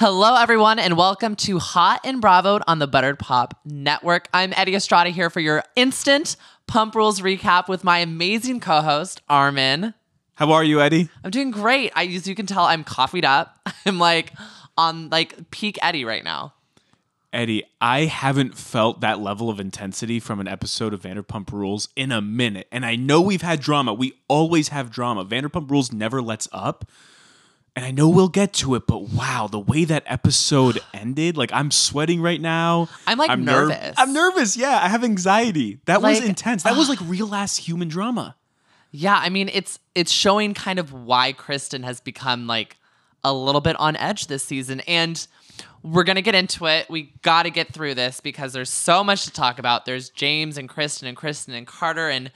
Hello, everyone, and welcome to Hot and Bravo on the Buttered Pop Network. I'm Eddie Estrada here for your instant Pump Rules recap with my amazing co host, Armin. How are you, Eddie? I'm doing great. I, as you can tell, I'm coffeeed up. I'm like on like peak Eddie right now. Eddie, I haven't felt that level of intensity from an episode of Vanderpump Rules in a minute. And I know we've had drama. We always have drama. Vanderpump Rules never lets up. And I know we'll get to it, but wow, the way that episode ended, like I'm sweating right now. I'm, like, nerv- nervous. I'm nervous. Yeah, I have anxiety. That was intense. That was like real ass human drama. Yeah, I mean it's it's showing kind of why Kristen has become like a little bit on edge this season and we're going to get into it. We got to get through this because there's so much to talk about. There's James and Kristen and Kristen and Carter and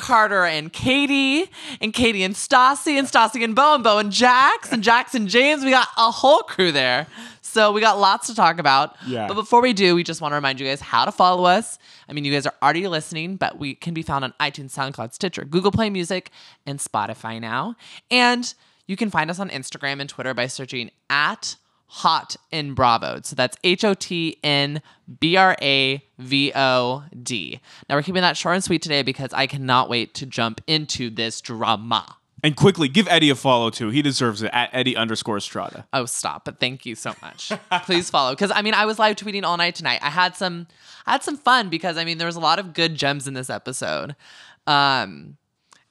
Carter and Katie and Katie and Stassi and Stassi and Beau and Beau and Jax and Jax and James. We got a whole crew there. So we got lots to talk about. Yeah. But before we do, we just want to remind you guys how to follow us. I mean, you guys are already listening, but we can be found on iTunes, SoundCloud, Stitcher, Google Play Music, and Spotify now. And you can find us on Instagram and Twitter by searching at Hot in Bravo. So that's H O T N B R A V O D. Now we're keeping that short and sweet today because I cannot wait to jump into this drama. And quickly, give Eddie a follow too. He deserves it at Eddie underscore Strada. Oh, stop! But thank you so much. Please follow because I mean I was live tweeting all night tonight. I had some, I had some fun because I mean there was a lot of good gems in this episode, um,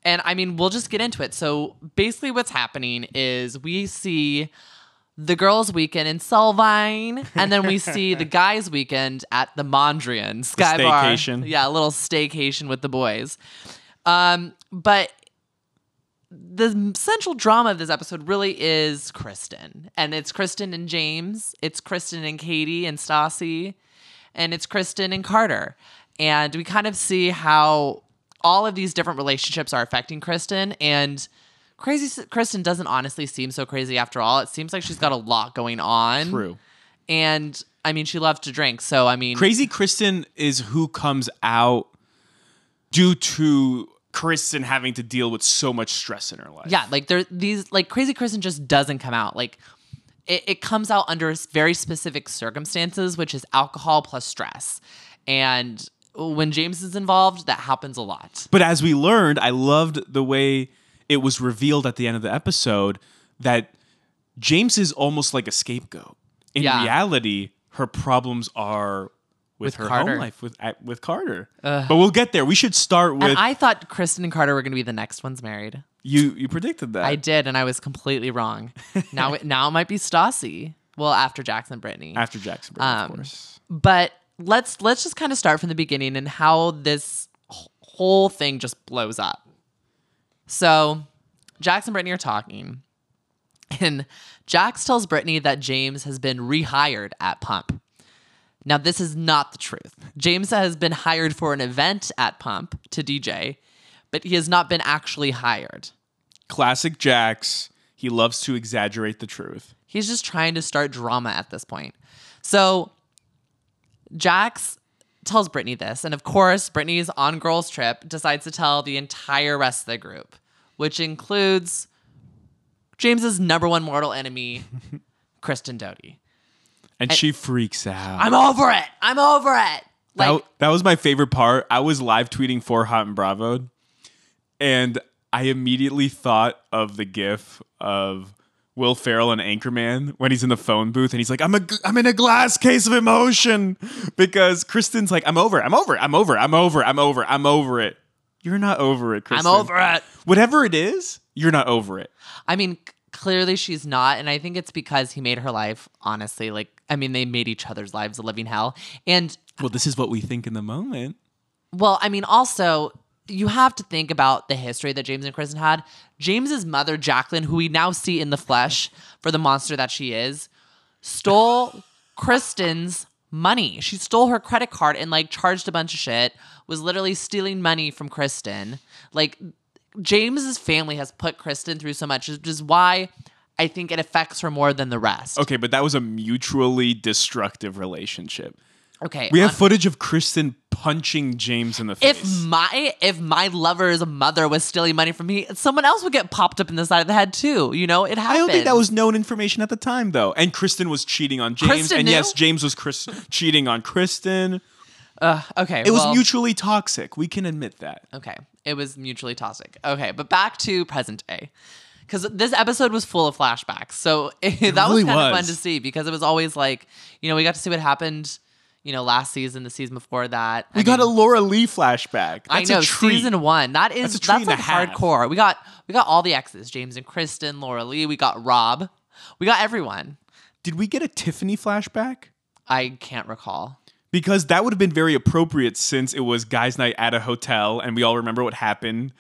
and I mean we'll just get into it. So basically, what's happening is we see the girls' weekend in Solvang, and then we see the guys' weekend at the Mondrian Sky Bar. staycation. Yeah, a little staycation with the boys. Um, but the central drama of this episode really is Kristen. And it's Kristen and James. It's Kristen and Katie and Stassi. And it's Kristen and Carter. And we kind of see how all of these different relationships are affecting Kristen. And crazy Kristen doesn't honestly seem so crazy after all. It seems like she's got a lot going on. True. And I mean, she loves to drink. So, I mean, Crazy Kristen is who comes out due to Kristen having to deal with so much stress in her life. Yeah, like there these like crazy Kristen just doesn't come out. Like it, it comes out under s- very specific circumstances, which is alcohol plus stress. And when James is involved, that happens a lot. But as we learned, I loved the way it was revealed at the end of the episode that James is almost like a scapegoat. In Yeah. reality, her problems are with, With her Carter. home life with at- with Carter. but we'll get there. We should start with And I thought Kristen and Carter were going to be the next ones married. you. You predicted that. I did, and I was completely wrong. now, it, now it might be Stassi. Well, after Jackson Brittany. after Jackson, Brittany, Um, of course. but let's let's just kind of start from the beginning and how this whole thing just blows up. So, Jax and Brittany are talking, and Jax tells Brittany that James has been rehired at Pump. Now, this is not the truth. James has been hired for an event at Pump to DJ, but he has not been actually hired. Classic Jax. He loves to exaggerate the truth. He's just trying to start drama at this point. So Jax tells Brittany this, and of course, Brittany's on girls' trip decides to tell the entire rest of the group, which includes James's number one mortal enemy, Kristen Doute. And, she freaks out. I'm over it. I'm over it. Like that, that was my favorite part. I was live tweeting for Hot and Bravo, and I immediately thought of the GIF of Will Ferrell and Anchorman when he's in the phone booth and he's like, "I'm a, I'm in a glass case of emotion," because Kristen's like, "I'm over, I'm over, I'm over, I'm over, I'm over, I'm over it." You're not over it, Kristen. I'm over it. Whatever it is, you're not over it. I mean, clearly she's not, and I think it's because he made her life honestly like. I mean, they made each other's lives a living hell, and Well, this is what we think in the moment. Well, I mean, also, you have to think about the history that James and Kristen had. James's mother, Jacqueline, who we now see in the flesh for the monster that she is, stole Kristen's money. She stole her credit card and like charged a bunch of shit, was literally stealing money from Kristen. Like, James's family has put Kristen through so much, which is why I think it affects her more than the rest. Okay, but that was a mutually destructive relationship. Okay. We have on- footage of Kristen punching James in the face. if my if my lover's mother was stealing money from me, someone else would get popped up in the side of the head too. You know, it happens. I don't think that was known information at the time, though. And Kristen was cheating on James, Kristen and knew? yes, James was Chris- cheating on Kristen. Uh, okay. It was mutually toxic. We can admit that. Okay. It was mutually toxic. Okay, but back to present day. Because this episode was full of flashbacks. So that really was kind of fun to see because it was always like, you know, we got to see what happened, you know, last season, the season before that. We got a Laura-Leigh flashback. That's I know season one. That is That's a that's, like hardcore. We got we got all the exes: James and Kristen, Laura-Leigh. We got Rob. We got everyone. Did we get a Tiffany flashback? I can't recall. Because that would have been very appropriate since it was guys' night at a hotel, and we all remember what happened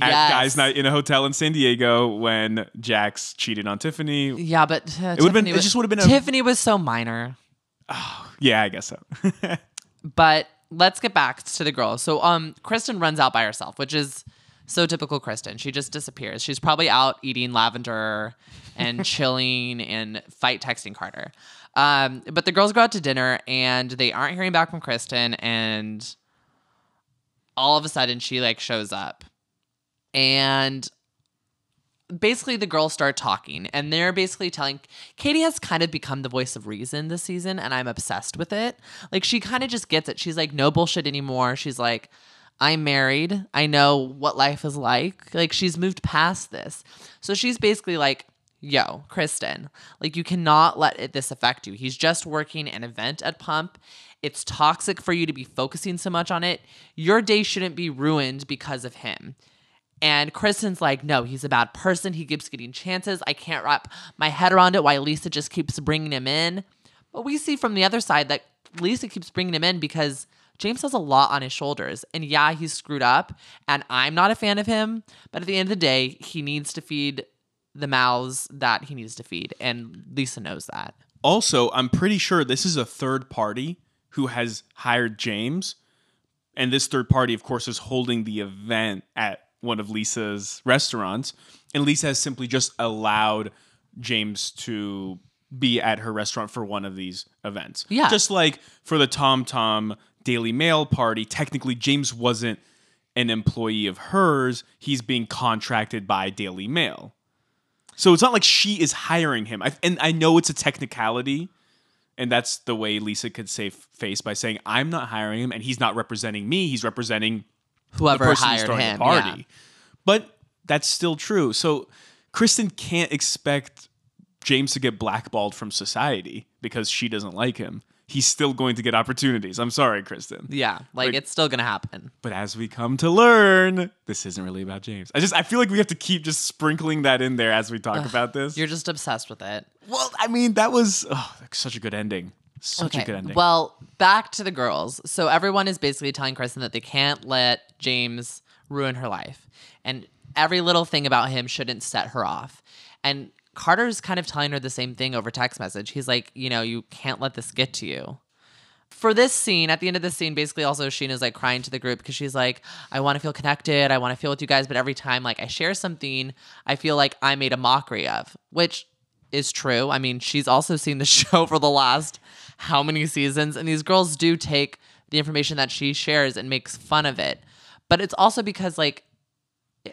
at Yes. guys' night in a hotel in San Diego when Jax cheated on Tiffany. Yeah, but uh, would've been- Tiffany it was- just would've been a- Tiffany was so minor. Yeah, I guess so. But let's get back to the girls. So um Kristen runs out by herself, which is so typical Kristen. She just disappears. She's probably out eating lavender and chilling and fight texting Carter. Um, but the girls go out to dinner and they aren't hearing back from Kristen and all of a sudden she like shows up. And basically the girls start talking and they're basically telling Katie has kind of become the voice of reason this season and I'm obsessed with it. Like she kind of just gets it. She's like no bullshit anymore. She's like I'm married. I know what life is like. Like she's moved past this. So she's basically like Yo, Kristen, like you cannot let it, this affect you. He's just working an event at Pump. It's toxic for you to be focusing so much on it. Your day shouldn't be ruined because of him. And Kristen's like, no, he's a bad person. He keeps getting chances. I can't wrap my head around it why Lisa just keeps bringing him in. But we see from the other side that Lisa keeps bringing him in because James has a lot on his shoulders. And yeah, he's screwed up. And I'm not a fan of him. But at the end of the day, he needs to feed the mouths that he needs to feed. And Lisa knows that. Also, I'm pretty sure this is a third party who has hired James. And this third party, of course, is holding the event at one of Lisa's restaurants. And Lisa has simply just allowed James to be at her restaurant for one of these events. Yeah. Just like for the Tom Tom Daily Mail party, technically, James wasn't an employee of hers, he's being contracted by Daily Mail. So it's not like she is hiring him. I, and I know it's a technicality, and that's the way Lisa could save face by saying, "I'm not hiring him, and he's not representing me. He's representing Whoever hired him. the party." yeah. But that's still true. So Kristen can't expect James to get blackballed from society because she doesn't like him. He's still going to get opportunities. I'm sorry, Kristen. Yeah. Like, Like- it's still going to happen. But as we come to learn, this isn't really about James. I just I feel like we have to keep just sprinkling that in there as we talk about this. You're just obsessed with it. well, I mean, that was oh, such a good ending. Such a good ending. Well, back to the girls. So everyone is basically telling Kristen that they can't let James ruin her life. And every little thing about him shouldn't set her off. And Carter's kind of telling her the same thing over text message. He's like, you know, you can't let this get to you. For this scene, at the end of the scene, basically also Scheana's like crying to the group because she's like, I want to feel connected. I want to feel with you guys. But every time like I share something, I feel like I made a mockery of, which is true. I mean, she's also seen the show for the last how many seasons, and these girls do take the information that she shares and makes fun of it. But it's also because like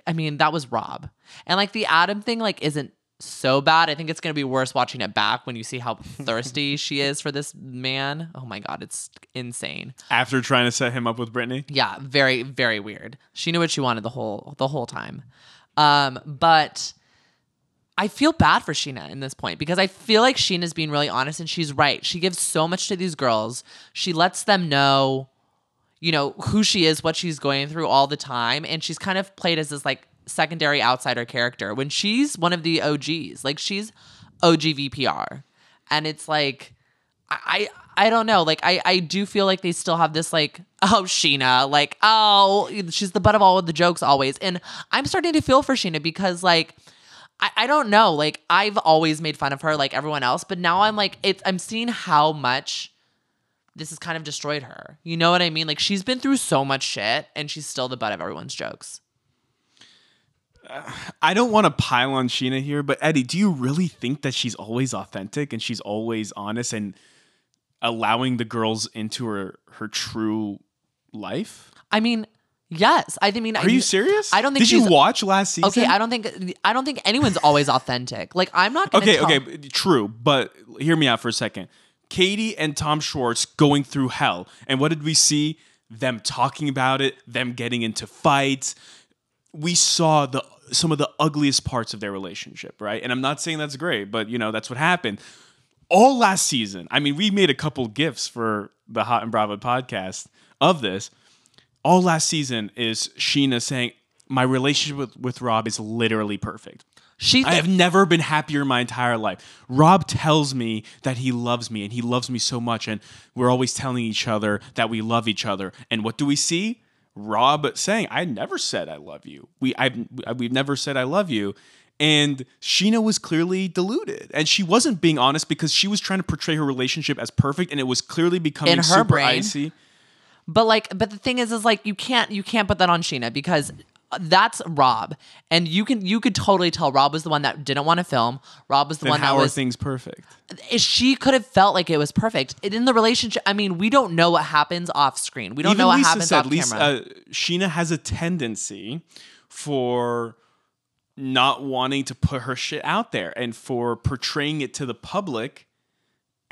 I mean, that was Rob. And like the Adam thing like isn't so bad. I think it's going to be worse watching it back when you see how thirsty she is for this man. Oh my god, it's insane. After trying to set him up with Brittany, Yeah, very very weird. She knew what she wanted the whole the whole time. Um, but I feel bad for Scheana in this point because I feel like Scheana's being really honest and she's right. She gives so much to these girls. She lets them know, you know, who she is, what she's going through all the time, and she's kind of played as this like secondary outsider character when she's one of the OGs. Like she's OG VPR. And it's like I I don't know. Like I I do feel like they still have this like oh Scheana like oh she's the butt of all of the jokes always, and I'm starting to feel for Scheana because like I, I don't know like I've always made fun of her like everyone else, but now I'm like it's I'm seeing how much this has kind of destroyed her. You know what I mean? Like she's been through so much shit, and she's still the butt of everyone's jokes. I don't want to pile on Scheana here, but Eddie, do you really think that she's always authentic and she's always honest and allowing the girls into her her true life? I mean, yes. I mean, Are you serious? I don't think Did you watch last season? Okay, I don't think I don't think anyone's always authentic. Like I'm not gonna Okay, tell- okay, true, but hear me out for a second. Katie and Tom Schwartz going through hell, and what did we see? Them talking about it, them getting into fights. We saw the some of the ugliest parts of their relationship, right? And I'm not saying that's great, but you know that's what happened. All last season, I mean, we made a couple gifts for the Hot and Bravo podcast of this. All last season is Scheana saying, "My relationship with, with Rob is literally perfect." She I have never been happier in my entire life. Rob tells me that he loves me and he loves me so much, and we're always telling each other that we love each other. And what do we see? Rob saying, "I never said I love you. We I've we've never said I love you." And Sheena was clearly deluded, and she wasn't being honest because she was trying to portray her relationship as perfect, and it was clearly becoming In her super brain. icy. But like, but the thing is, is like you can't you can't put that on Scheana because that's Rob, and you can you could totally tell Rob was the one that didn't want to film. Rob was the Then one that how are was. things perfect? She could have felt like it was perfect in the relationship. I mean, we don't know what happens off screen. We don't Even know what Lisa happens said, off Lisa, camera. uh, Scheana has a tendency for not wanting to put her shit out there and for portraying it to the public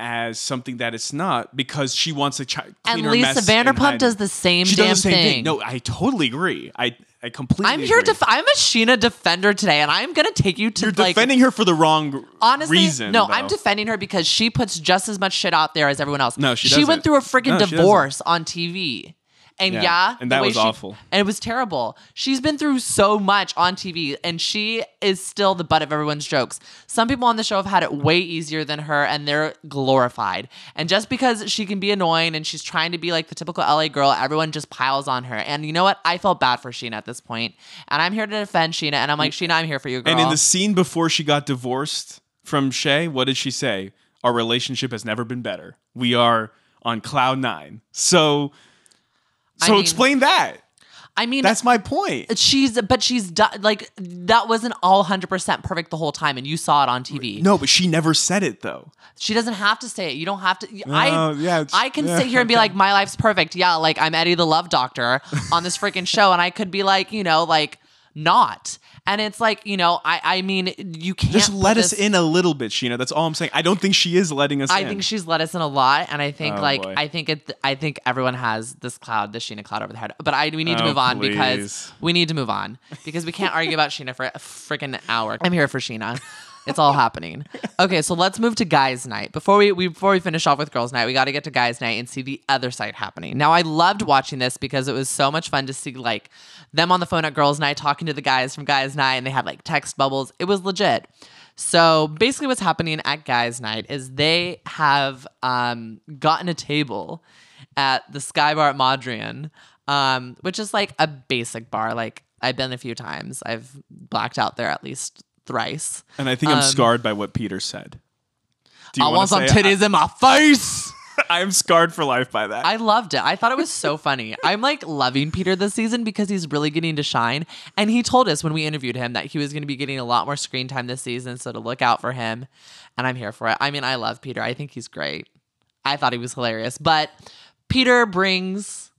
as something that it's not because she wants to ch- clean and her Lisa mess and Vanderpump does the same She damn does the same thing. thing. No, I totally agree. I I completely. I'm here to. I'm a Scheana defender today, and I'm gonna take you to You're like defending her for the wrong honestly. reason. no, though. I'm defending her because she puts just as much shit out there as everyone else. No, she She went through a freaking No, divorce on TV. And Yeah, yeah, and that was she- awful. And it was terrible. She's been through so much on TV, and she is still the butt of everyone's jokes. Some people on the show have had it way easier than her, and they're glorified. And just because she can be annoying and she's trying to be like the typical LA girl, everyone just piles on her. And you know what? I felt bad for Scheana at this point, and I'm here to defend Scheana. And I'm like, Scheana, I'm here for you, girl. And in the scene before she got divorced from Shay, what did she say? Our relationship has never been better. We are on cloud nine. So, I so mean- explain that. I mean, That's my point. she's but she's like that wasn't all 100% perfect the whole time and you saw it on TV. No, but she never said it though. She doesn't have to say it. You don't have to Oh, I yeah, I can yeah, sit here and be like my life's perfect. Yeah, like I'm Eddie the Love Doctor on this freaking show and I could be like, you know, like not. And it's like, you know, I I mean, you can't Just let us this- in a little bit, Scheana. That's all I'm saying. I don't think she is letting us in. I in. think she's let us in a lot, and I think Oh, like boy. I think it. I think everyone has this cloud, this Scheana cloud over their head. But I we need to Oh, move on please. because we need to move on because we can't argue about Scheana for a freaking hour. I'm here for Scheana. It's all happening. Okay, so let's move to guys' night. Before we, we before we finish off with girls' night, we got to get to guys' night and see the other side happening. Now, I loved watching this because it was so much fun to see like them on the phone at girls' night talking to the guys from guys' night, and they had like text bubbles. It was legit. So basically, what's happening at guys' night is they have um, gotten a table at the Sky Bar at Mondrian, um, which is like a basic bar. Like I've been a few times. I've blacked out there at least thrice. and I think I'm um, scarred by what Peter said. Do I wanna some titties in my face. I, am scarred for life by that. I loved it. I thought it was so funny. I'm like loving Peter this season because he's really getting to shine. And he told us when we interviewed him that he was going to be getting a lot more screen time this season. So to look out for him. And I'm here for it. I mean, I love Peter. I think he's great. I thought he was hilarious. But Peter brings.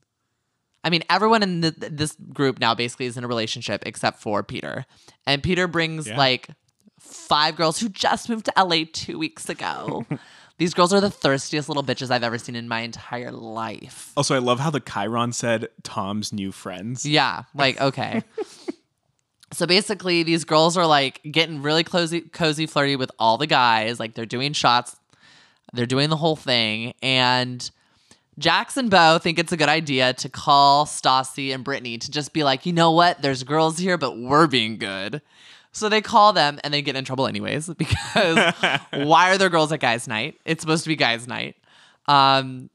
I mean, everyone in the, this group now basically is in a relationship except for Peter. And Peter brings Yeah. like five girls who just moved to LA two weeks ago. These girls are the thirstiest little bitches I've ever seen in my entire life. also, I love how the chyron said Tom's new friends. Yeah, like okay. so basically, these girls are like getting really cozy, cozy, flirty with all the guys. Like they're doing shots, they're doing the whole thing, and Jax and Beau think it's a good idea to call Stassi and Brittany to just be like, you know what? There's girls here, but we're being good. So they call them and they get in trouble anyways because why are there girls at guys' night? It's supposed to be guys' night. Um,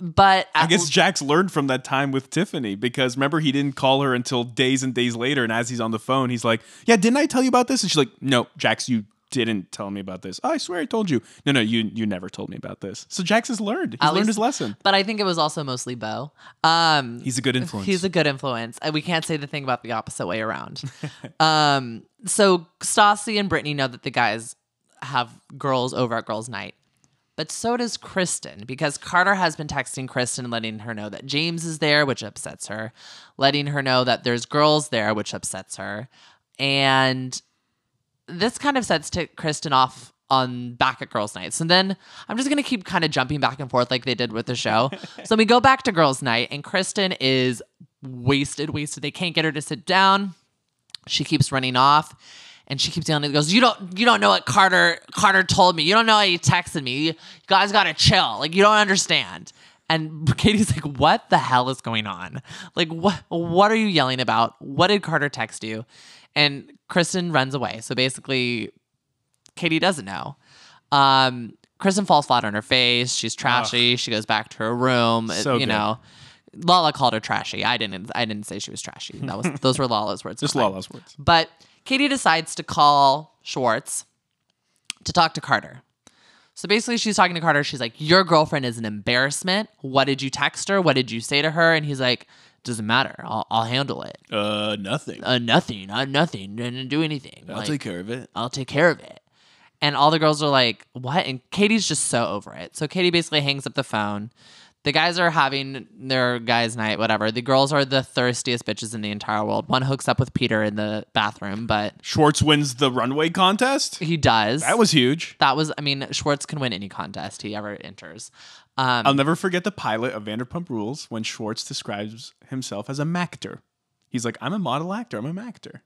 but I guess Jax learned from that time with Tiffany because remember he didn't call her until days and days later, and as he's on the phone, he's like, "Yeah, didn't I tell you about this?" And she's like, "No, Jax, you didn't tell me about this. Oh, I swear I told you. No, no, you you never told me about this." So Jax has learned. He's At learned least- his lesson. But I think it was also mostly Beau. Um, He's a good influence. He's a good influence. And we can't say the thing about the opposite way around. um, so Stassi and Brittany know that the guys have girls over at girls' night. but so does Kristen because Carter has been texting Kristen, letting her know that James is there, which upsets her, letting her know that there's girls there, which upsets her. And this kind of sets to Kristen off on back at girls' nights. And then I'm just gonna keep kind of jumping back and forth like they did with the show. so we go back to girls' night, and Kristen is wasted, wasted. They can't get her to sit down. She keeps running off. And she keeps yelling. Goes, you don't, you don't know what Carter Carter told me. You don't know how he texted me. You guys gotta chill. Like you don't understand. And Katie's like, what the hell is going on? Like what, what are you yelling about? What did Carter text you? And Kristen runs away. So basically, Katie doesn't know. Um, Kristen falls flat on her face. She's trashy. She goes back to her room. So you good. know, Lala called her trashy. I didn't. I didn't say she was trashy. That was those were Lala's words. Just. Lala's words. But Katie decides to call Schwartz to talk to Carter. So basically, she's talking to Carter. She's like, Your girlfriend is an embarrassment. What did you text her? What did you say to her? And he's like, Doesn't matter. I'll, I'll handle it. Uh, nothing. Uh, nothing. Uh, nothing. Didn't do anything. I'll Like, take care of it. I'll take care of it. And all the girls are like, What? And Katie's just so over it. So Katie basically hangs up the phone. The guys are having their guys' night, whatever. The girls are the thirstiest bitches in the entire world. One hooks up with Peter in the bathroom, but Schwartz wins the runway contest. he does. That was huge. That was, I mean, Schwartz can win any contest he ever enters. Um, I'll never forget the pilot of Vanderpump Rules when Schwartz describes himself as a mactor. He's like, I'm a model actor. I'm a mactor.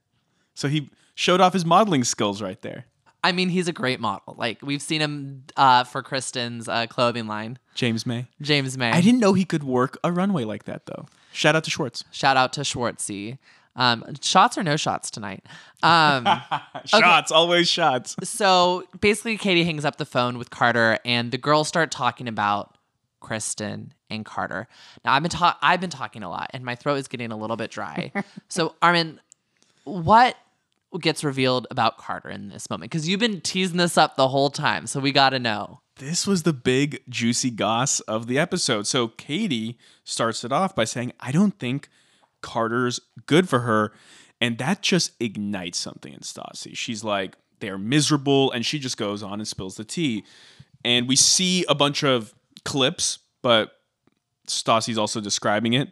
So he showed off his modeling skills right there. I mean, he's a great model. Like we've seen him uh, for Kristen's uh, clothing line, James Mae. James Mae. I didn't know he could work a runway like that though. Shout out to Schwartz. Shout out to Schwartzy. Um, shots or no shots tonight. Um, shots, always shots. so basically, Katie hangs up the phone with Carter, and the girls start talking about Kristen and Carter. Now, I've been ta- I've been talking a lot, and my throat is getting a little bit dry. so, Armin, what gets revealed about Carter in this moment? Because you've been teasing this up the whole time, so we got to know. This was the big juicy goss of the episode. So Katie starts it off by saying, I don't think Carter's good for her. And that just ignites something in Stassi. She's like, they're miserable. And she just goes on and spills the tea. And we see a bunch of clips, but Stassi's also describing it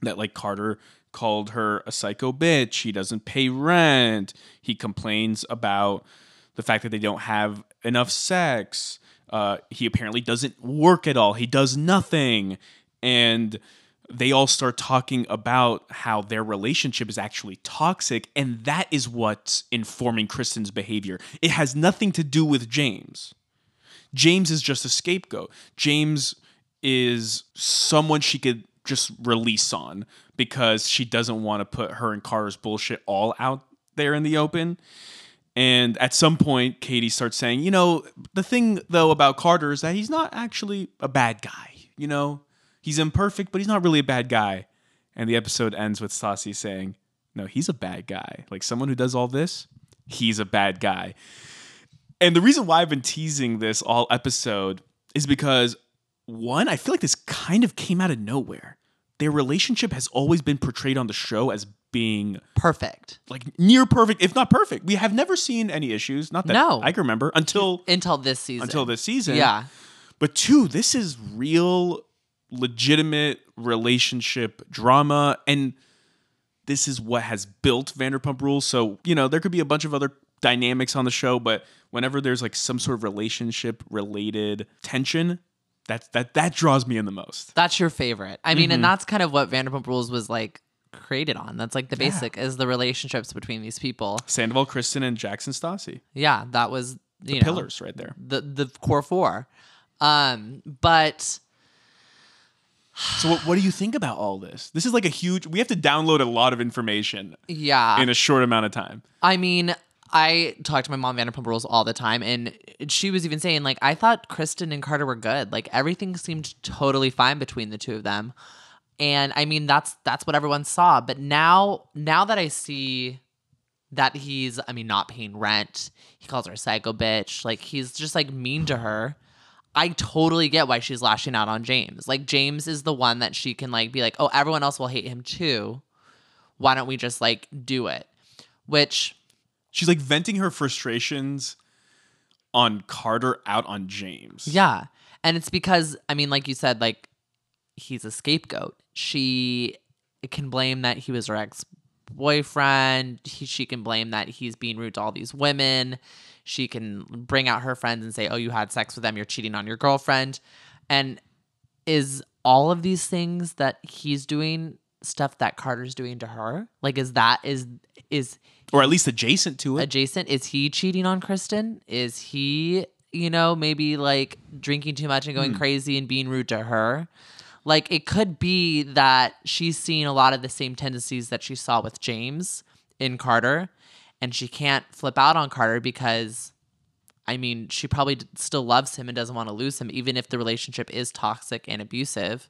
that like Carter called her a psycho bitch. He doesn't pay rent. He complains about the fact that they don't have enough sex. Uh, he apparently doesn't work at all. He does nothing. And they all start talking about how their relationship is actually toxic. And that is what's informing Kristen's behavior. It has nothing to do with James. James is just a scapegoat. James is someone she could just release on because she doesn't want to put her and Carter's bullshit all out there in the open. And at some point, Katie starts saying, you know, the thing though about Carter is that he's not actually a bad guy. You know, he's imperfect, but he's not really a bad guy. And the episode ends with Stassi saying, no, he's a bad guy. Like someone who does all this, he's a bad guy. And the reason why I've been teasing this all episode is because one, I feel like this kind of came out of nowhere. Their relationship has always been portrayed on the show as being Perfect. like near perfect, if not perfect. We have never seen any issues, not that No. I can remember until Until this season. until this season. Yeah. But two, this is real, legitimate relationship drama, and this is what has built Vanderpump Rules. So you know there could be a bunch of other dynamics on the show, but whenever there's like some sort of relationship related tension, that's that that draws me in the most. That's your favorite. I mean, Mm-hmm. and that's kind of what Vanderpump Rules was like created on. That's like the basic is the relationships between these people. Sandoval, Kristen, and Jackson Stassi, Yeah, that was you know, pillars right there. the the core four. Um, but So what, what do you think about all this? This is like a huge. We have to download a lot of information yeah, in a short amount of time. I mean, I talk to my mom Vanderpump Rules all the time, and she was even saying like I thought Kristen and Carter were good. Like everything seemed totally fine between the two of them, and I mean that's that's what everyone saw. But now now that I see that he's I mean not paying rent, he calls her a psycho bitch. Like he's just like mean to her. I totally get why she's lashing out on James. Like James is the one that she can like be like, oh, everyone else will hate him too. Why don't we just like do it? Which She's like venting her frustrations on Carter out on James. Yeah. And it's because, I mean, like you said, like he's a scapegoat. She can blame that he was her ex boyfriend. She can blame that he's being rude to all these women. She can bring out her friends and say, oh, you had sex with them. You're cheating on your girlfriend. And is all of these things that he's doing stuff that Carter's doing to her? Like, is that, is, is, Or at least adjacent to it. adjacent. Is he cheating on kristen? Is he you know maybe like drinking too much and going hmm. crazy and being rude to her? Like it could be that she's seeing a lot of the same tendencies that she saw with james in carter and she can't flip out on carter because i mean she probably d- still loves him and doesn't want to lose him even if the relationship is toxic and abusive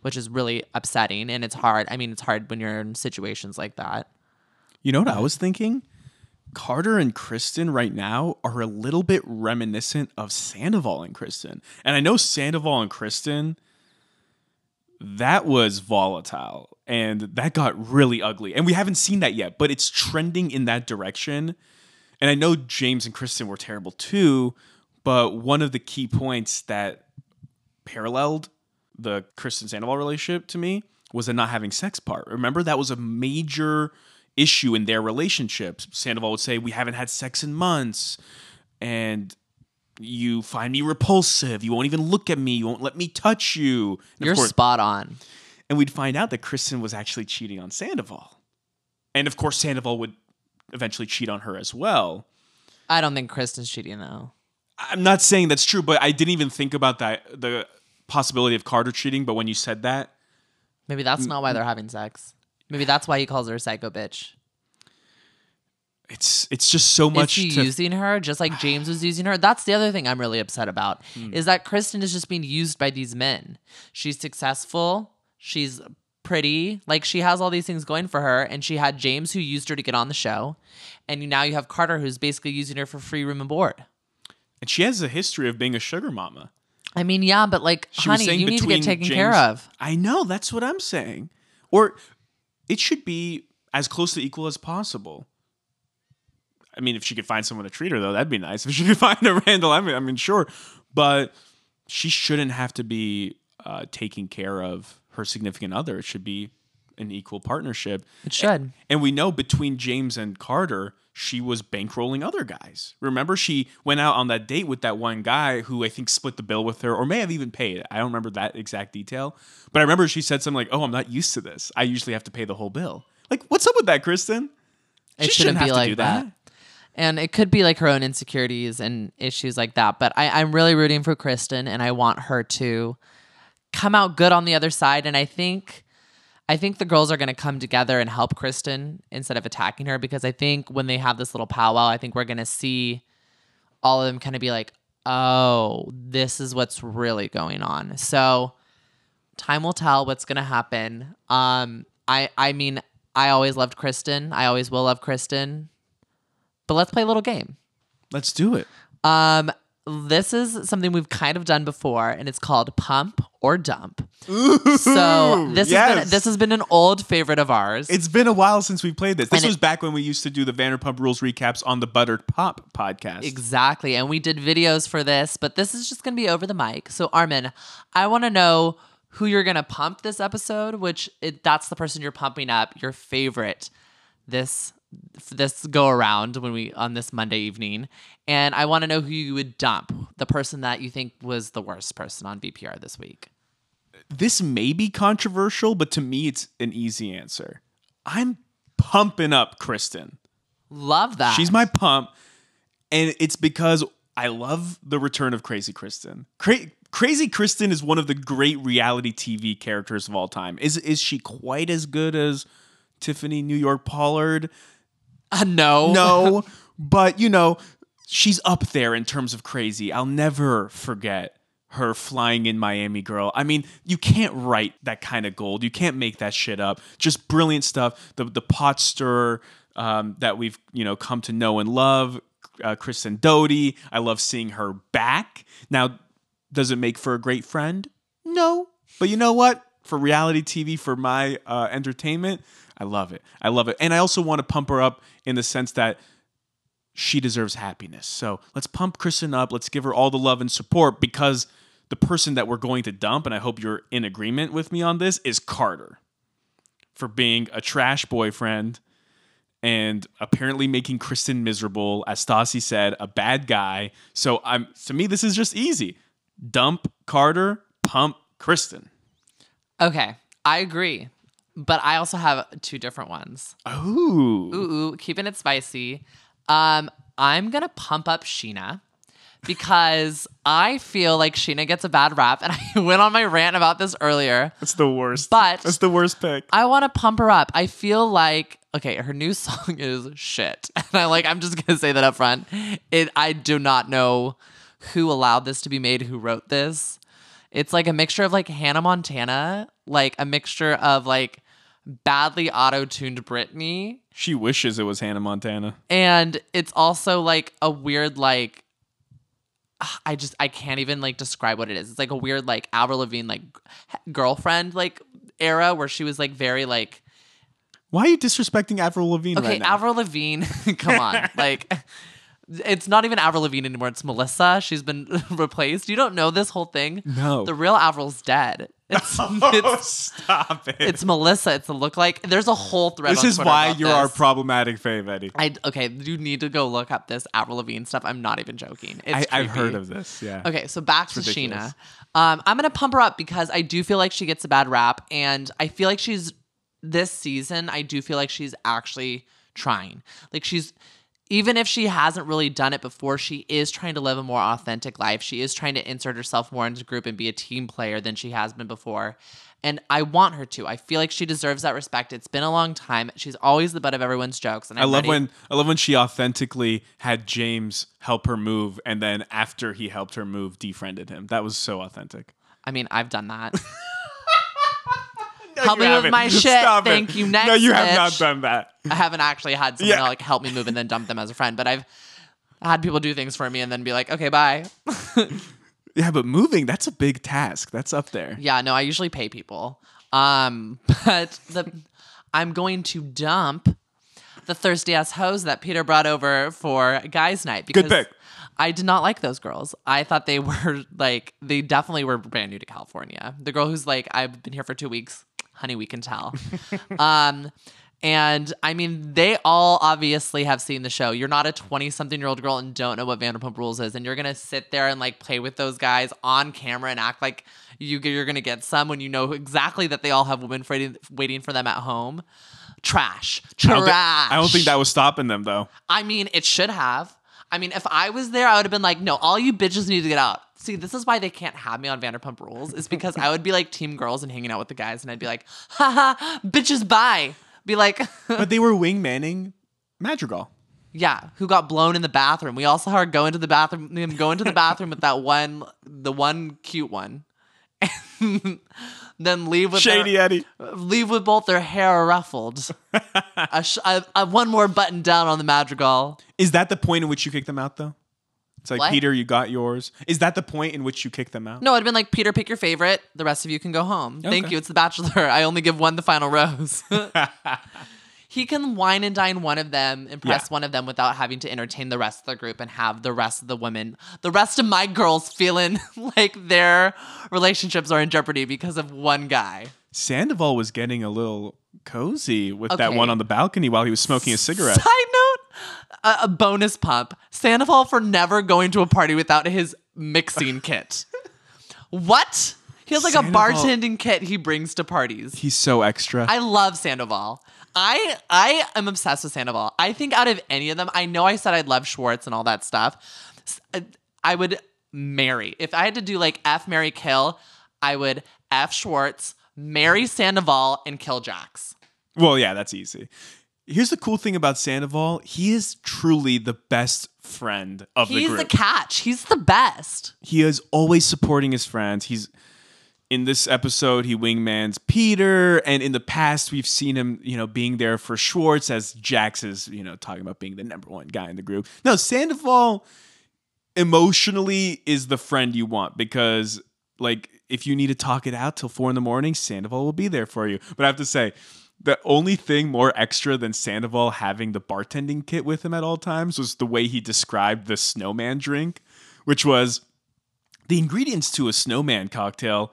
which is really upsetting and it's hard i mean it's hard when you're in situations like that You know what I was thinking? Carter and Kristen right now are a little bit reminiscent of Sandoval and Kristen. And I know Sandoval and Kristen, that was volatile and that got really ugly. And we haven't seen that yet, but it's trending in that direction. And I know James and Kristen were terrible too, but one of the key points that paralleled the Kristen Sandoval relationship to me was the not having sex part. Remember that was a major issue in their relationship. Sandoval would say, "We haven't had sex in months," and you find me repulsive. You won't even look at me. You won't let me touch you. And you're course- spot on and we'd find out that Kristen was actually cheating on Sandoval, and of course Sandoval would eventually cheat on her as well. I don't think Kristen's cheating though. I'm not saying that's true, but I didn't even think about that the possibility of Carter cheating. But when you said that, Maybe that's not why they're having sex. Maybe that's why he calls her a psycho bitch. it's it's just so much. is he to, using her just like James was using her? That's the other thing I'm really upset about Hmm. is that Kristen is just being used by these men. She's successful. She's pretty. Like she has all these things going for her, and she had James who used her to get on the show, and now you have Carter who's basically using her for free room and board. and she has a history of being a sugar mama. I mean, yeah, but like, She honey, you need to get taken James- care of. I know that's what I'm saying, or it should be as close to equal as possible. I mean, if she could find someone to treat her, though, that'd be nice. If she could find a Randall, I mean, I mean, sure, but she shouldn't have to be uh, taking care of her significant other. It should be an equal partnership. It should. And we know between James and Carter, she was bankrolling other guys. Remember, she went out on that date with that one guy who I think split the bill with her or may have even paid. I don't remember that exact detail. But I remember she said something like, Oh, I'm not used to this. I usually have to pay the whole bill. Like, what's up with that, Kristen? It She shouldn't, have be to like do that. And it could be like her own insecurities and issues like that. But I, I'm really rooting for Kristen and I want her to come out good on the other side. And I think I think the girls are gonna come together and help Kristen instead of attacking her because I think when they have this little powwow, I think we're gonna see all of them kind of be like, oh, this is what's really going on. So time will tell what's gonna happen. Um, I I mean, I always loved Kristen. I always will love Kristen. But let's play a little game. Let's do it. Um, this is something we've kind of done before, and it's called Pump or Dump. so this has been this has been an old favorite of ours. It's been a while since we played this. This And it- was back when we used to do the Vanderpump Rules recaps on the Buttered Pop podcast. Exactly. And we did videos for this, but this is just going to be over the mic. So, Armin, I want to know who you're going to pump this episode, which it, that's the person you're pumping up, your favorite this this go around when we on this Monday evening. And I want to know who you would dump, the person that you think was the worst person on VPR this week. this may be controversial, but to me, it's an easy answer. I'm pumping up Kristen. Love that. She's my pump, and it's because I love the return of Crazy Kristen. Cra- Crazy Kristen is one of the great reality TV characters of all time. Is is she quite as good as Tiffany New York Pollard? Uh, no. No, but you know, she's up there in terms of crazy. I'll never forget her flying in Miami girl. I mean, you can't write that kind of gold. You can't make that shit up. Just brilliant stuff. The the pot stirrer um, that we've you know come to know and love. Uh, Kristen Doute. I love seeing her back. Now, does it make for a great friend? No, but you know what? For reality TV, for my uh, entertainment, I love it. I love it, and I also want to pump her up in the sense that she deserves happiness. So let's pump Kristen up. Let's give her all the love and support because the person that we're going to dump, and I hope you're in agreement with me on this, is Carter for being a trash boyfriend and apparently making Kristen miserable. As Stassi said, a bad guy. So I'm to me, this is just easy. Dump Carter, pump Kristen. Okay, I agree. But I also have two different ones. Ooh. Ooh, ooh keeping it spicy. Um, I'm gonna pump up Scheana because I feel like Scheana gets a bad rap, and I went on my rant about this earlier. That's the worst. But- it's the worst pick. I want to pump her up. I feel like okay, her new song is shit, and I like. I'm just gonna say that up front. It. I do not know who allowed this to be made. Who wrote this? It's like a mixture of like Hannah Montana, like a mixture of like badly auto-tuned Britney, She wishes it was Hannah Montana. and it's also like a weird like. Ah, I just I can't even like describe what it is. It's like a weird like Avril Lavigne like girlfriend like era where she was like very like Why are you disrespecting Avril Lavigne Okay, right now? Avril Lavigne. come on, like it's not even Avril Lavigne anymore. It's Melissa. She's been replaced. You don't know this whole thing. No. the real Avril's dead. It's oh, it's, stop it. it's Melissa. It's a look like. There's a whole thread. this is Twitter why you're our problematic fave, Eddie. I okay. You need to go look up this Avril Lavigne stuff. I'm not even joking. It's I, I've heard of this. Yeah. Okay, so back to ridiculous. Scheana. Um, I'm gonna pump her up because I do feel like she gets a bad rap, and I feel like she's this season. I do feel like she's actually trying. Like she's even if she hasn't really done it before, she is trying to live a more authentic life. She is trying to insert herself more into the group and be a team player than she has been before. And I want her to. I feel like she deserves that respect. It's been a long time. She's always the butt of everyone's jokes. And I I'm love ready- when I love when she authentically had James help her move, and then after he helped her move, defriended him. That was so authentic. I mean, I've done that. No, Help me with haven't. my shit. Stop it. Thank you. Next, No, you have not done that. I haven't actually had someone Yeah. like help me move and then dump them as a friend, but I've had people do things for me and then be like, okay, bye. Yeah, but moving, that's a big task. That's up there. yeah, no, I usually pay people. Um, but the I'm going to dump the thirsty ass hose that Peter brought over for guys' night because pick. I did not like those girls. I thought they were like they definitely were brand new to California. The girl who's like, I've been here for two weeks, honey, we can tell. um, and I mean, they all obviously have seen the show. You're not a 20 something year old girl and don't know what Vanderpump Rules is, and you're gonna sit there and like play with those guys on camera and act like you you're gonna get some when you know exactly that they all have women waiting waiting for them at home. Trash, I trash. don't, thi- I don't think that was stopping them though. I mean, it should have. I mean, if I was there, I would have been like, no, all you bitches need to get out. See, this is why they can't have me on Vanderpump Rules, is because I would be like team girls and hanging out with the guys, and I'd be like, haha, bitches, bye. Be like, But they were wingmanning Madrigal. yeah, who got blown in the bathroom? We all saw her go into the bathroom, him go into the bathroom with that one, the one cute one, and then leave with Shady their, Eddie. leave with both their hair ruffled, a, sh- a, a one more button down on the Madrigal. Is that the point in which you kick them out though? It's like What? Peter, you got yours. Is that the point in which you kick them out? No, it'd been like Peter, pick your favorite. The rest of you can go home. Thank Okay. you. It's The Bachelor. I only give one the final rose. he can wine and dine one of them, impress Yeah. one of them without having to entertain the rest of the group and have the rest of the women, the rest of my girls feeling like their relationships are in jeopardy because of one guy. Sandoval was getting a little cozy with that Okay. one on the balcony while he was smoking a cigarette. Side note, a, a bonus pump. Sandoval for never going to a party without his mixing kit. What? He has like Sandoval- a bartending kit he brings to parties. He's so extra. I love Sandoval. I I am obsessed with Sandoval. I think out of any of them, I know I said I'd love Schwartz and all that stuff. Uh, I would marry. If I had to do like F Mary Kill, I would F Schwartz, marry Sandoval, and kill Jax. well, yeah, that's easy. Here's the cool thing about Sandoval. He is truly the best friend of the group. He's group. the catch. He's the best. he is always supporting his friends. He's in this episode he wingmans Peter, and in the past we've seen him, you know, being there for Schwartz as Jax is, you know, talking about being the number one guy in the group. No, Sandoval emotionally is the friend you want because, like, if you need to talk it out till four in the morning, Sandoval will be there for you. But I have to say. The only thing more extra than Sandoval having the bartending kit with him at all times was the way he described the snowman drink, which was the ingredients to a snowman cocktail.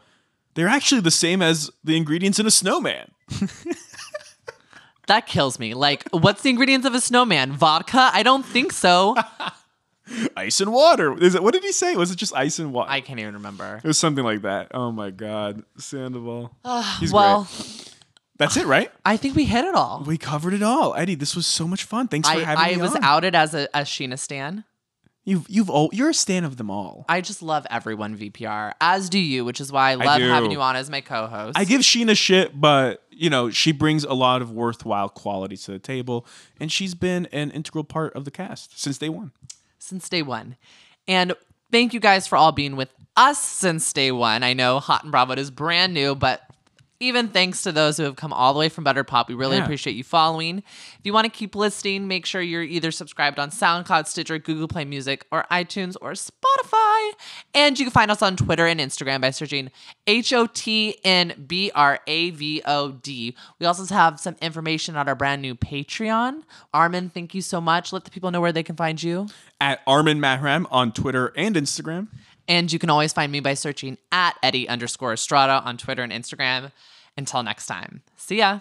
They're actually the same as the ingredients in a snowman. That kills me. Like, what's the ingredients of a snowman? Vodka? I don't think so. Ice and water. Is it, what did he say? Was it just ice and water? I can't even remember. it was something like that. Oh my god, Sandoval. He's well, great. That's it, right? I think we hit it all. We covered it all, Eddie. This was so much fun. Thanks for I, having I me I was on. outed as a, a Scheana stan. You've you've all you're a stan of them all. I just love everyone VPR, as do you, which is why I love do. having you on as my co-host. I give Scheana shit, but you know she brings a lot of worthwhile qualities to the table, and she's been an integral part of the cast since day one. since day one. And thank you guys for all being with us since day one. I know Hot and Bravo is brand new, but even thanks to those who have come all the way from Better Pop, we really Yeah. appreciate you following. If you want to keep listening, make sure you're either subscribed on SoundCloud, Stitcher, Google Play Music, or iTunes or Spotify. And you can find us on Twitter and Instagram by searching H O T N B R A V O D. We also have some information on our brand new Patreon. Armin, thank you so much. Let the people know where they can find you. At Armin Mahram on Twitter and Instagram. And you can always find me by searching at Eddie underscore Estrada on Twitter and Instagram. Until next time, see ya.